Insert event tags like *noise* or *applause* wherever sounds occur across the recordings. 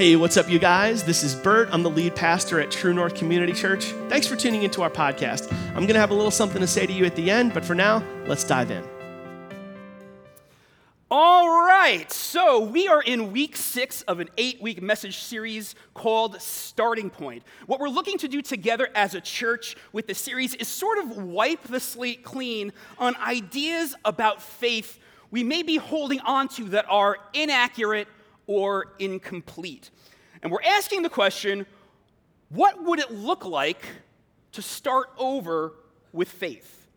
Hey, what's up, you guys? This is Bert. I'm the lead pastor at True North Community Church. Thanks for tuning into our podcast. I'm going to have a little something to say to you at the end, but for now, let's dive in. All right, so we are in week six of an eight week message series called Starting Point. What we're looking to do together as a church with the series is sort of wipe the slate clean on ideas about faith we may be holding on to that are inaccurate or incomplete. And we're asking the question what would it look like to start over with faith?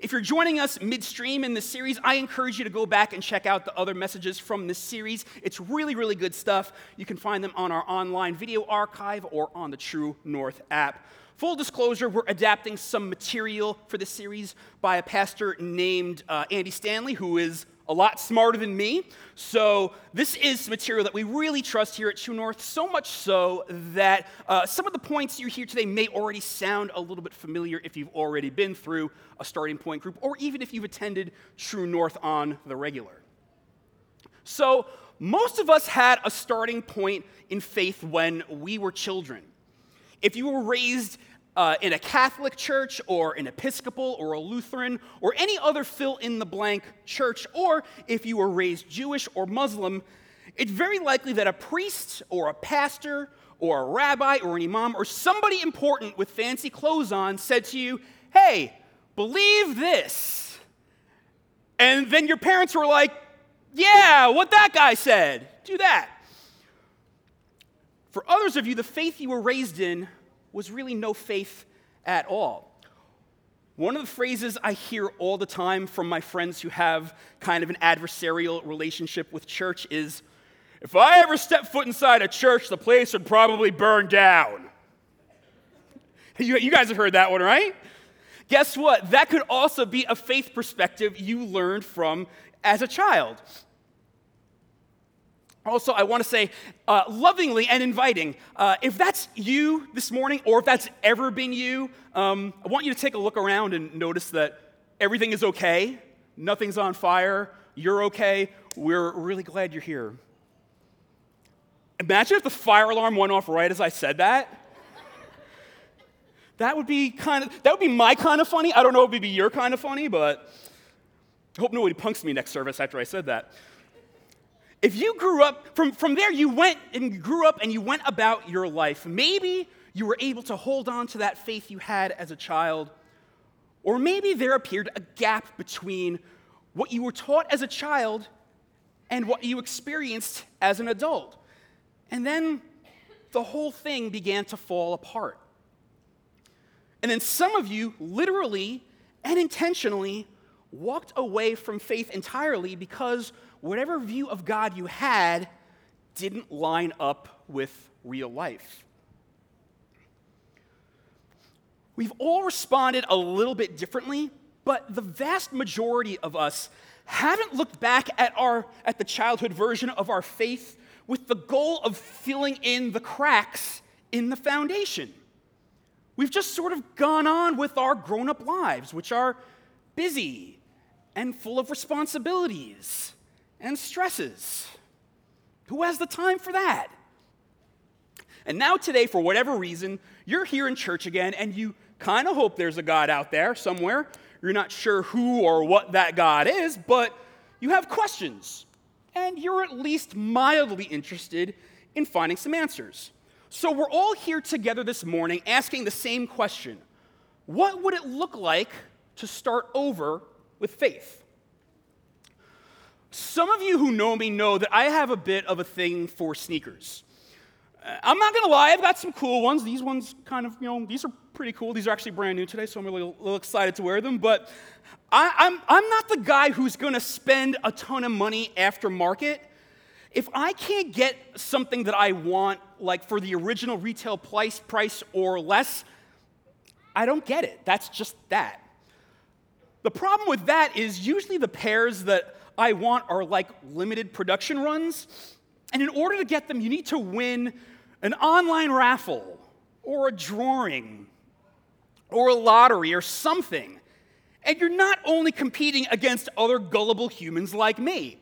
If you're joining us midstream in this series, I encourage you to go back and check out the other messages from this series. It's really, really good stuff. You can find them on our online video archive or on the True North app. Full disclosure, we're adapting some material for this series by a pastor named uh, Andy Stanley, who is a lot smarter than me. So, this is material that we really trust here at True North, so much so that uh, some of the points you hear today may already sound a little bit familiar if you've already been through a starting point group, or even if you've attended True North on the regular. So, most of us had a starting point in faith when we were children. If you were raised uh, in a Catholic church or an Episcopal or a Lutheran or any other fill in the blank church, or if you were raised Jewish or Muslim, it's very likely that a priest or a pastor or a rabbi or an imam or somebody important with fancy clothes on said to you, Hey, believe this. And then your parents were like, Yeah, what that guy said, do that. For others of you, the faith you were raised in was really no faith at all. One of the phrases I hear all the time from my friends who have kind of an adversarial relationship with church is if I ever step foot inside a church, the place would probably burn down. *laughs* You, you guys have heard that one, right? Guess what? That could also be a faith perspective you learned from as a child. Also, I want to say uh, lovingly and inviting, uh, if that's you this morning, or if that's ever been you, um, I want you to take a look around and notice that everything is okay, nothing's on fire, you're okay, we're really glad you're here. Imagine if the fire alarm went off right as I said that. That would be kind of that would be my kind of funny. I don't know if it would be your kind of funny, but I hope nobody punks me next service after I said that. If you grew up, from, from there, you went and grew up and you went about your life. Maybe you were able to hold on to that faith you had as a child, or maybe there appeared a gap between what you were taught as a child and what you experienced as an adult. And then the whole thing began to fall apart. And then some of you literally and intentionally walked away from faith entirely because whatever view of God you had didn't line up with real life. We've all responded a little bit differently, but the vast majority of us haven't looked back at, our, at the childhood version of our faith with the goal of filling in the cracks in the foundation. We've just sort of gone on with our grown up lives, which are busy and full of responsibilities and stresses. Who has the time for that? And now, today, for whatever reason, you're here in church again and you kind of hope there's a God out there somewhere. You're not sure who or what that God is, but you have questions and you're at least mildly interested in finding some answers. So, we're all here together this morning asking the same question What would it look like to start over with faith? Some of you who know me know that I have a bit of a thing for sneakers. Uh, I'm not gonna lie, I've got some cool ones. These ones kind of, you know, these are pretty cool. These are actually brand new today, so I'm really a little excited to wear them. But I, I'm, I'm not the guy who's gonna spend a ton of money after market. If I can't get something that I want, like for the original retail price, price or less, I don't get it. That's just that. The problem with that is usually the pairs that I want are like limited production runs. And in order to get them, you need to win an online raffle or a drawing or a lottery or something. And you're not only competing against other gullible humans like me,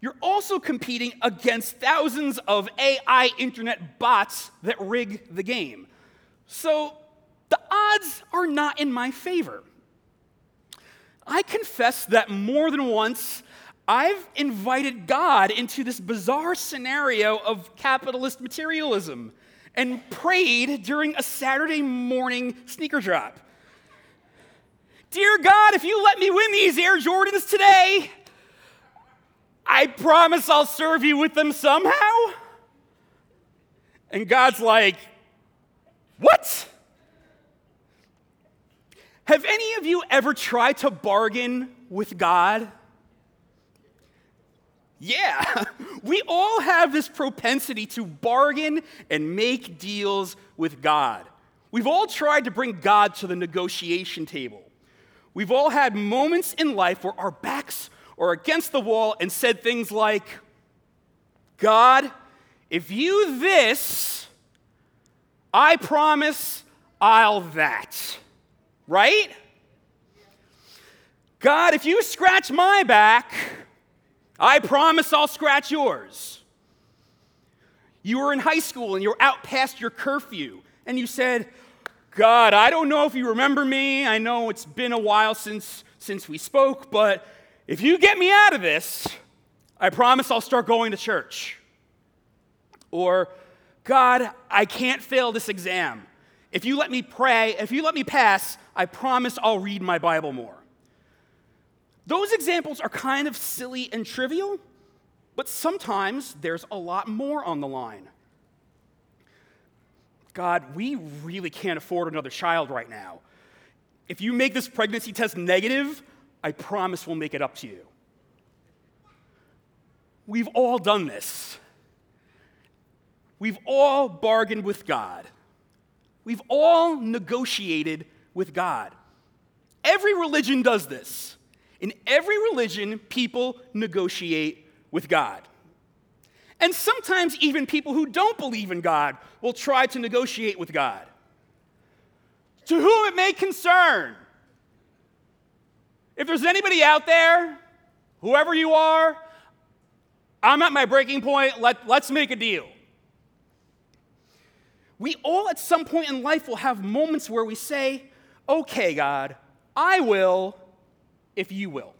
you're also competing against thousands of AI internet bots that rig the game. So the odds are not in my favor. I confess that more than once I've invited God into this bizarre scenario of capitalist materialism and prayed during a Saturday morning sneaker drop. Dear God, if you let me win these Air Jordans today, I promise I'll serve you with them somehow. And God's like, What? Have any of you ever tried to bargain with God? Yeah, *laughs* we all have this propensity to bargain and make deals with God. We've all tried to bring God to the negotiation table. We've all had moments in life where our backs are against the wall and said things like, God, if you this, I promise I'll that. Right? God, if you scratch my back, I promise I'll scratch yours. You were in high school and you're out past your curfew, and you said, God, I don't know if you remember me. I know it's been a while since, since we spoke, but if you get me out of this, I promise I'll start going to church. Or, God, I can't fail this exam. If you let me pray, if you let me pass, I promise I'll read my Bible more. Those examples are kind of silly and trivial, but sometimes there's a lot more on the line. God, we really can't afford another child right now. If you make this pregnancy test negative, I promise we'll make it up to you. We've all done this. We've all bargained with God. We've all negotiated with God. Every religion does this. In every religion, people negotiate with God. And sometimes, even people who don't believe in God will try to negotiate with God. To whom it may concern. If there's anybody out there, whoever you are, I'm at my breaking point. Let, let's make a deal. We all, at some point in life, will have moments where we say, Okay, God, I will if you will.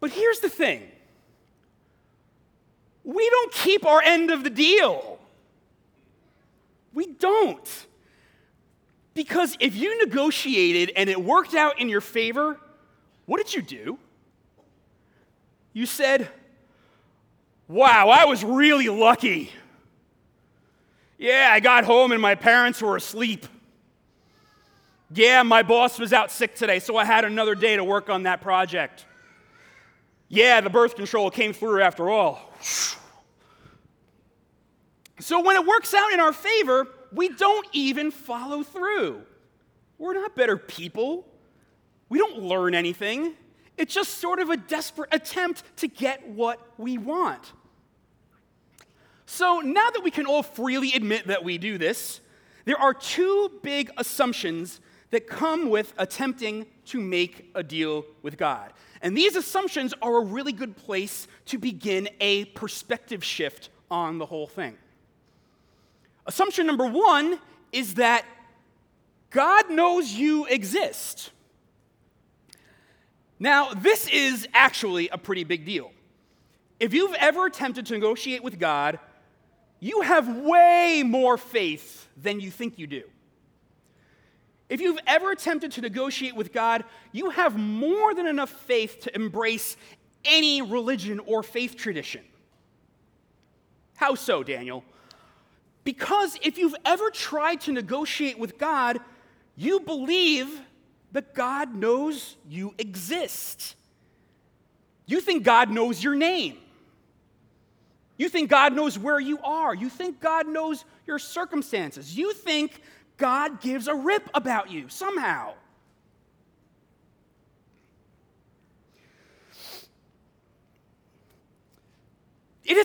But here's the thing we don't keep our end of the deal. We don't. Because if you negotiated and it worked out in your favor, what did you do? You said, Wow, I was really lucky. Yeah, I got home and my parents were asleep. Yeah, my boss was out sick today, so I had another day to work on that project. Yeah, the birth control came through after all. So when it works out in our favor, we don't even follow through. We're not better people. We don't learn anything. It's just sort of a desperate attempt to get what we want. So now that we can all freely admit that we do this, there are two big assumptions that come with attempting to make a deal with God. And these assumptions are a really good place to begin a perspective shift on the whole thing. Assumption number one is that God knows you exist. Now, this is actually a pretty big deal. If you've ever attempted to negotiate with God, you have way more faith than you think you do. If you've ever attempted to negotiate with God, you have more than enough faith to embrace any religion or faith tradition. How so, Daniel? Because if you've ever tried to negotiate with God, you believe that God knows you exist. You think God knows your name. You think God knows where you are. You think God knows your circumstances. You think God gives a rip about you somehow.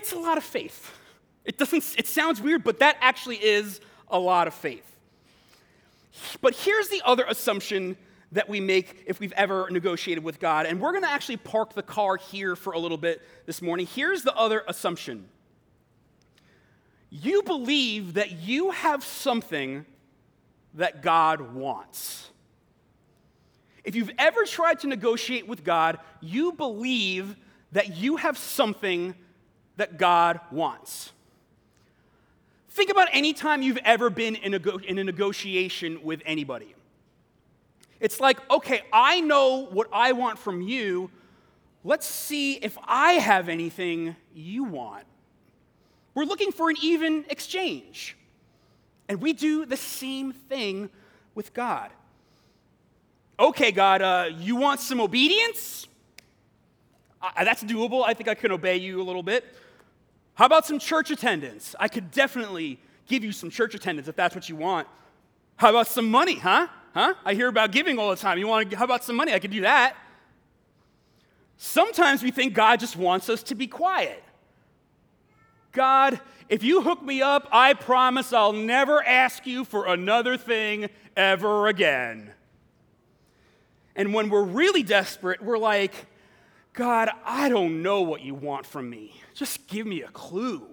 it's a lot of faith. It doesn't it sounds weird, but that actually is a lot of faith. But here's the other assumption that we make if we've ever negotiated with God. And we're going to actually park the car here for a little bit this morning. Here's the other assumption you believe that you have something that God wants. If you've ever tried to negotiate with God, you believe that you have something that God wants. Think about any time you've ever been in a, in a negotiation with anybody. It's like, okay, I know what I want from you. Let's see if I have anything you want. We're looking for an even exchange. And we do the same thing with God. Okay, God, uh, you want some obedience? Uh, that's doable. I think I can obey you a little bit. How about some church attendance? I could definitely give you some church attendance if that's what you want. How about some money, huh? Huh? I hear about giving all the time. You want to, how about some money? I could do that. Sometimes we think God just wants us to be quiet. God, if you hook me up, I promise I'll never ask you for another thing ever again. And when we're really desperate, we're like, God, I don't know what you want from me. Just give me a clue.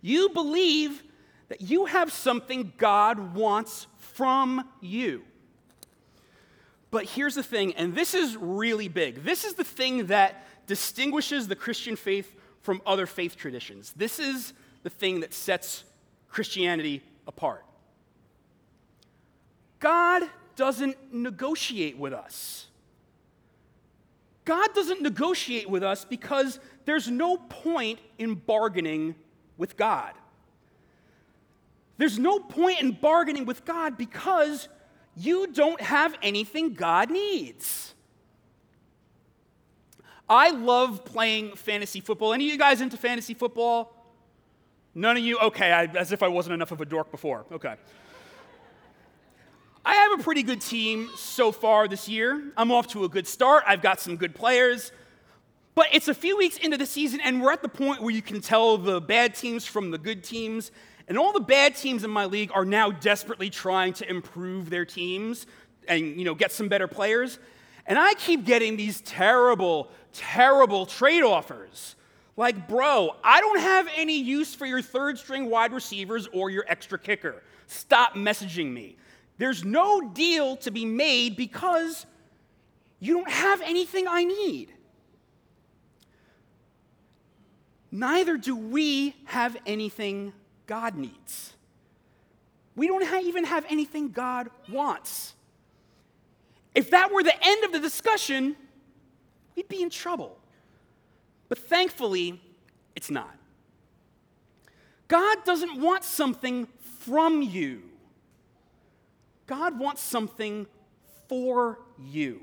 You believe that you have something God wants from you. But here's the thing, and this is really big. This is the thing that distinguishes the Christian faith from other faith traditions. This is the thing that sets Christianity apart. God doesn't negotiate with us. God doesn't negotiate with us because there's no point in bargaining with God. There's no point in bargaining with God because you don't have anything God needs. I love playing fantasy football. Any of you guys into fantasy football? None of you? Okay, I, as if I wasn't enough of a dork before. Okay. I have a pretty good team so far this year. I'm off to a good start. I've got some good players. But it's a few weeks into the season, and we're at the point where you can tell the bad teams from the good teams. And all the bad teams in my league are now desperately trying to improve their teams and you know, get some better players. And I keep getting these terrible, terrible trade offers. Like, bro, I don't have any use for your third string wide receivers or your extra kicker. Stop messaging me. There's no deal to be made because you don't have anything I need. Neither do we have anything God needs. We don't even have anything God wants. If that were the end of the discussion, we'd be in trouble. But thankfully, it's not. God doesn't want something from you, God wants something for you.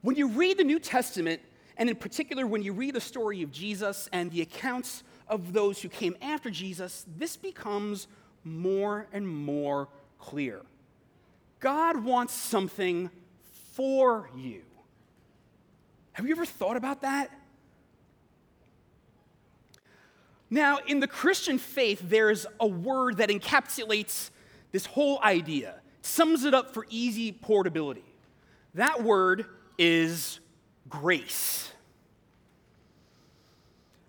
When you read the New Testament, and in particular, when you read the story of Jesus and the accounts of those who came after Jesus, this becomes more and more clear. God wants something for you. Have you ever thought about that? Now, in the Christian faith, there's a word that encapsulates this whole idea, sums it up for easy portability. That word is grace.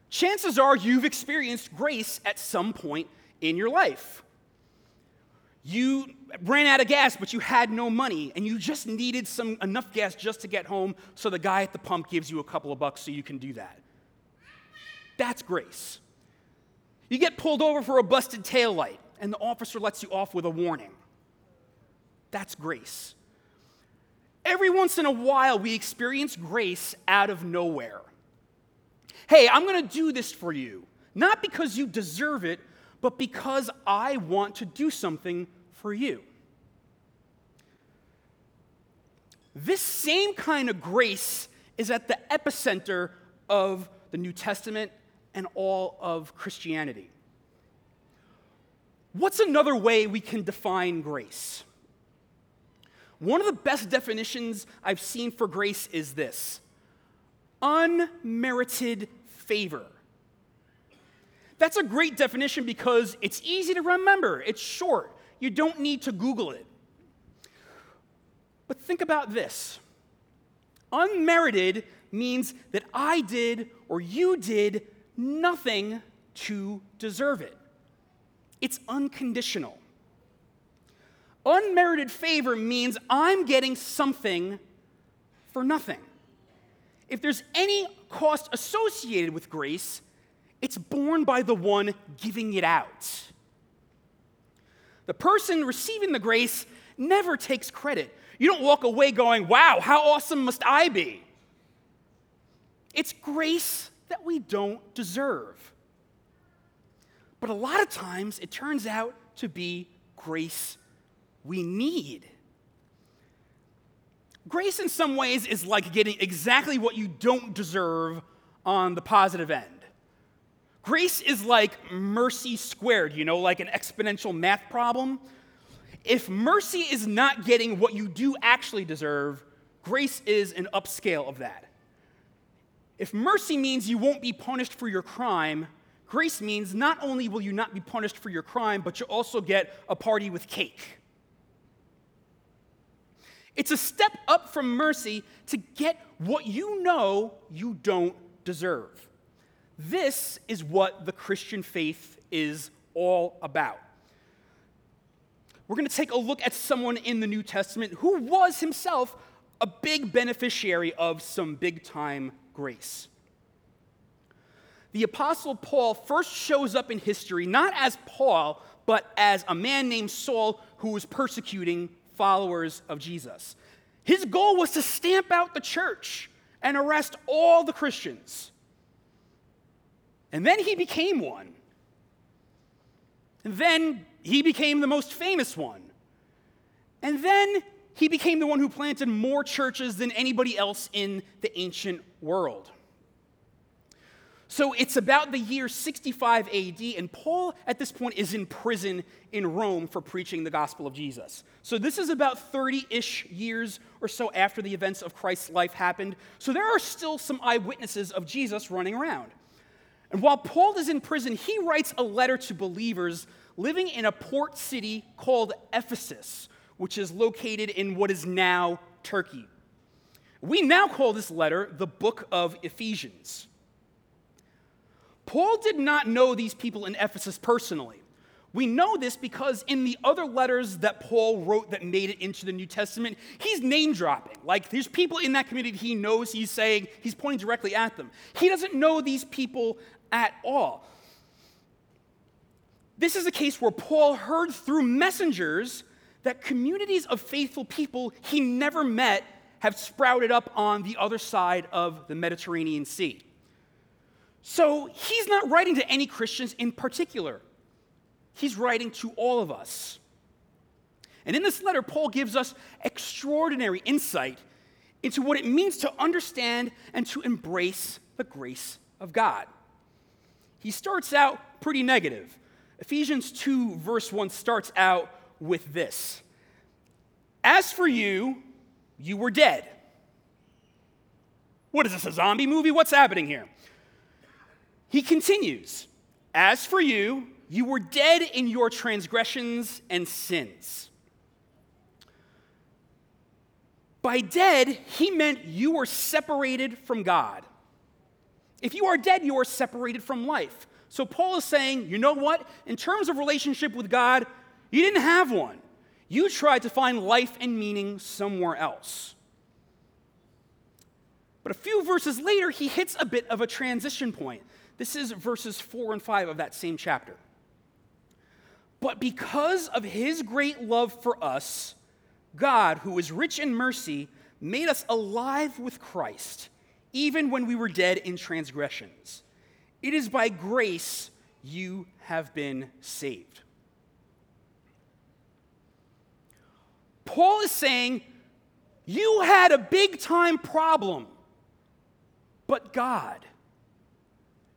Chances are you've experienced grace at some point in your life. You ran out of gas, but you had no money, and you just needed some enough gas just to get home, so the guy at the pump gives you a couple of bucks so you can do that. That's grace. You get pulled over for a busted tail light, and the officer lets you off with a warning. That's grace. Every once in a while, we experience grace out of nowhere. Hey, I'm going to do this for you, not because you deserve it, but because I want to do something for you. This same kind of grace is at the epicenter of the New Testament and all of Christianity. What's another way we can define grace? One of the best definitions I've seen for grace is this unmerited favor. That's a great definition because it's easy to remember, it's short. You don't need to Google it. But think about this unmerited means that I did or you did nothing to deserve it, it's unconditional. Unmerited favor means I'm getting something for nothing. If there's any cost associated with grace, it's borne by the one giving it out. The person receiving the grace never takes credit. You don't walk away going, wow, how awesome must I be? It's grace that we don't deserve. But a lot of times it turns out to be grace we need. Grace, in some ways, is like getting exactly what you don't deserve on the positive end. Grace is like mercy squared, you know, like an exponential math problem. If mercy is not getting what you do actually deserve, grace is an upscale of that. If mercy means you won't be punished for your crime, grace means not only will you not be punished for your crime, but you'll also get a party with cake. It's a step up from mercy to get what you know you don't deserve. This is what the Christian faith is all about. We're going to take a look at someone in the New Testament who was himself a big beneficiary of some big time grace. The Apostle Paul first shows up in history not as Paul, but as a man named Saul who was persecuting followers of Jesus. His goal was to stamp out the church and arrest all the Christians. And then he became one. And then he became the most famous one. And then he became the one who planted more churches than anybody else in the ancient world. So it's about the year 65 AD, and Paul at this point is in prison in Rome for preaching the gospel of Jesus. So this is about 30 ish years or so after the events of Christ's life happened. So there are still some eyewitnesses of Jesus running around. And while Paul is in prison, he writes a letter to believers living in a port city called Ephesus, which is located in what is now Turkey. We now call this letter the book of Ephesians. Paul did not know these people in Ephesus personally. We know this because in the other letters that Paul wrote that made it into the New Testament, he's name dropping. Like there's people in that community he knows, he's saying, he's pointing directly at them. He doesn't know these people at all. This is a case where Paul heard through messengers that communities of faithful people he never met have sprouted up on the other side of the Mediterranean Sea. So he's not writing to any Christians in particular, he's writing to all of us. And in this letter, Paul gives us extraordinary insight into what it means to understand and to embrace the grace of God. He starts out pretty negative. Ephesians 2, verse 1 starts out with this As for you, you were dead. What is this, a zombie movie? What's happening here? He continues, As for you, you were dead in your transgressions and sins. By dead, he meant you were separated from God. If you are dead, you are separated from life. So Paul is saying, you know what? In terms of relationship with God, you didn't have one. You tried to find life and meaning somewhere else. But a few verses later, he hits a bit of a transition point. This is verses 4 and 5 of that same chapter. But because of his great love for us, God, who is rich in mercy, made us alive with Christ, even when we were dead in transgressions. It is by grace you have been saved. Paul is saying, You had a big time problem, but God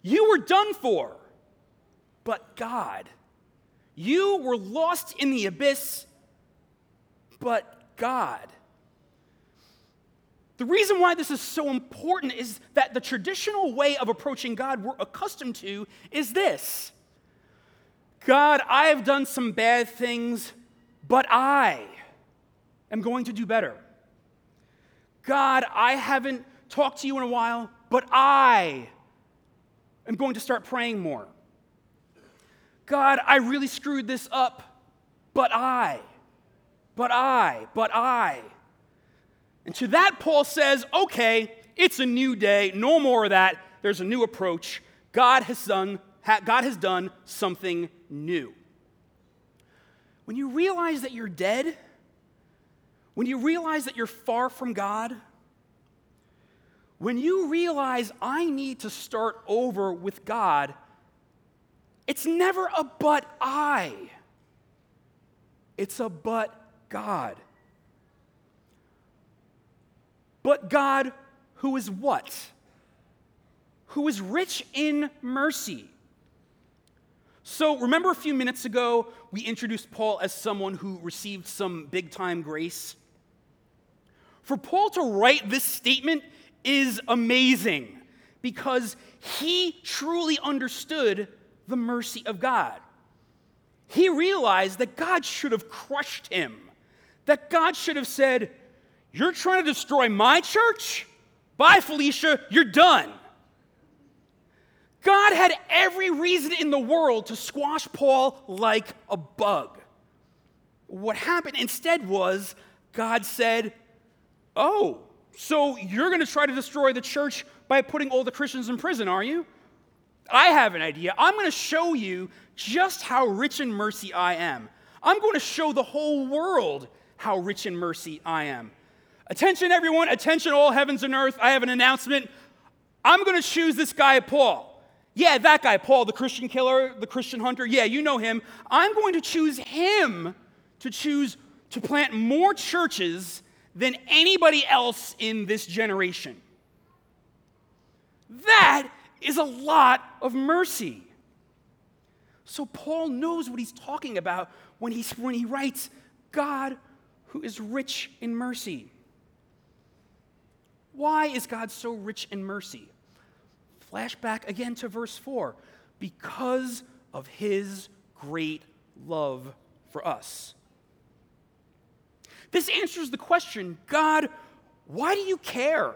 you were done for, but God. You were lost in the abyss, but God. The reason why this is so important is that the traditional way of approaching God we're accustomed to is this God, I have done some bad things, but I am going to do better. God, I haven't talked to you in a while, but I am going to start praying more. God, I really screwed this up, but I, but I, but I. And to that, Paul says, okay, it's a new day, no more of that. There's a new approach. God has done, God has done something new. When you realize that you're dead, when you realize that you're far from God, when you realize I need to start over with God, it's never a but I, it's a but God. But God, who is what? Who is rich in mercy. So, remember a few minutes ago, we introduced Paul as someone who received some big time grace? For Paul to write this statement is amazing because he truly understood the mercy of God. He realized that God should have crushed him, that God should have said, You're trying to destroy my church? Bye, Felicia, you're done. God had every reason in the world to squash Paul like a bug. What happened instead was God said, Oh, so you're going to try to destroy the church by putting all the Christians in prison, are you? I have an idea. I'm going to show you just how rich in mercy I am. I'm going to show the whole world how rich in mercy I am. Attention, everyone. Attention, all heavens and earth. I have an announcement. I'm going to choose this guy, Paul. Yeah, that guy, Paul, the Christian killer, the Christian hunter. Yeah, you know him. I'm going to choose him to choose to plant more churches than anybody else in this generation. That is a lot of mercy. So Paul knows what he's talking about when, he's, when he writes, God who is rich in mercy. Why is God so rich in mercy? Flashback again to verse 4 because of his great love for us. This answers the question God, why do you care?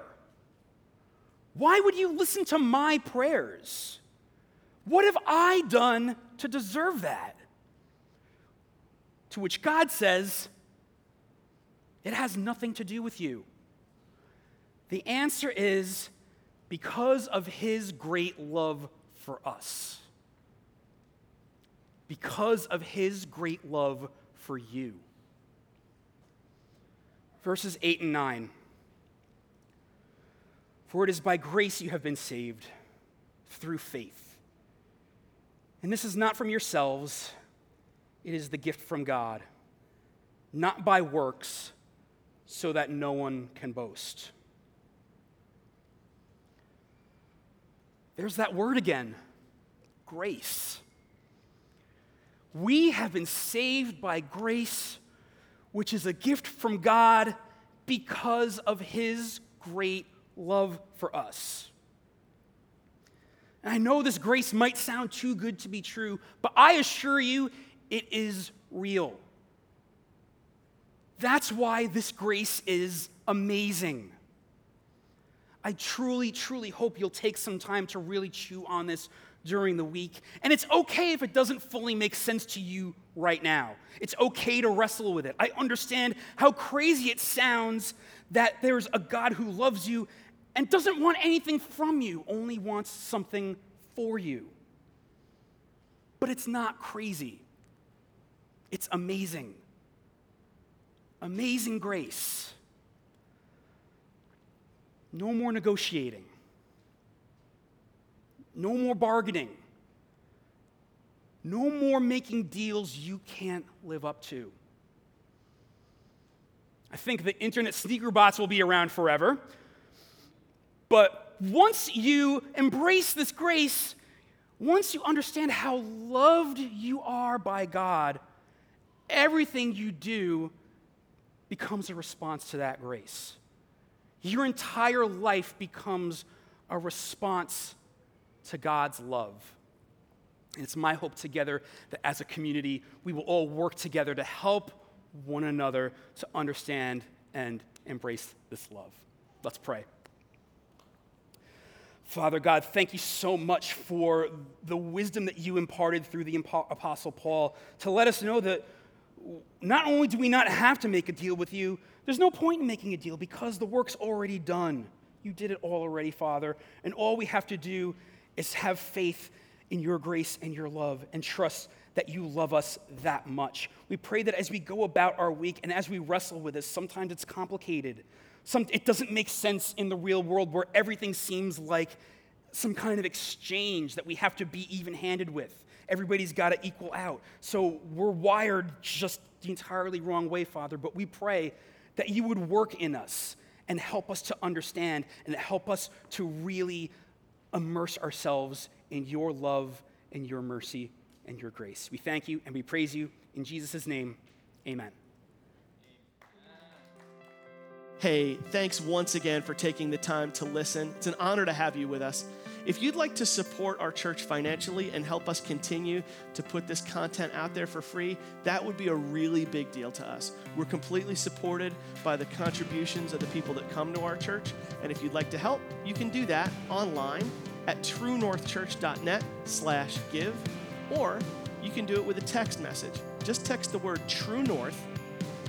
Why would you listen to my prayers? What have I done to deserve that? To which God says, It has nothing to do with you. The answer is because of his great love for us. Because of his great love for you verses 8 and 9. For it is by grace you have been saved through faith. And this is not from yourselves, it is the gift from God, not by works, so that no one can boast. There's that word again grace. We have been saved by grace which is a gift from God because of his great love for us. And I know this grace might sound too good to be true, but I assure you it is real. That's why this grace is amazing. I truly, truly hope you'll take some time to really chew on this during the week. And it's okay if it doesn't fully make sense to you right now. It's okay to wrestle with it. I understand how crazy it sounds that there's a God who loves you and doesn't want anything from you, only wants something for you. But it's not crazy, it's amazing. Amazing grace. No more negotiating. No more bargaining. No more making deals you can't live up to. I think the internet sneaker bots will be around forever. But once you embrace this grace, once you understand how loved you are by God, everything you do becomes a response to that grace. Your entire life becomes a response to God's love. And it's my hope together that as a community, we will all work together to help one another to understand and embrace this love. Let's pray. Father God, thank you so much for the wisdom that you imparted through the Apostle Paul to let us know that not only do we not have to make a deal with you, there's no point in making a deal because the work's already done. You did it all already, Father. And all we have to do is have faith in your grace and your love and trust that you love us that much. We pray that as we go about our week and as we wrestle with this, sometimes it's complicated. Some, it doesn't make sense in the real world where everything seems like some kind of exchange that we have to be even handed with. Everybody's got to equal out. So we're wired just the entirely wrong way, Father, but we pray that you would work in us and help us to understand and help us to really immerse ourselves in your love and your mercy and your grace. We thank you and we praise you. In Jesus' name, amen. Hey, thanks once again for taking the time to listen. It's an honor to have you with us. If you'd like to support our church financially and help us continue to put this content out there for free, that would be a really big deal to us. We're completely supported by the contributions of the people that come to our church. And if you'd like to help, you can do that online at truenorthchurch.net slash give, or you can do it with a text message. Just text the word True North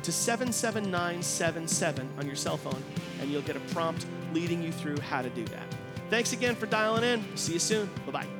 to 77977 on your cell phone, and you'll get a prompt leading you through how to do that. Thanks again for dialing in. See you soon. Bye bye.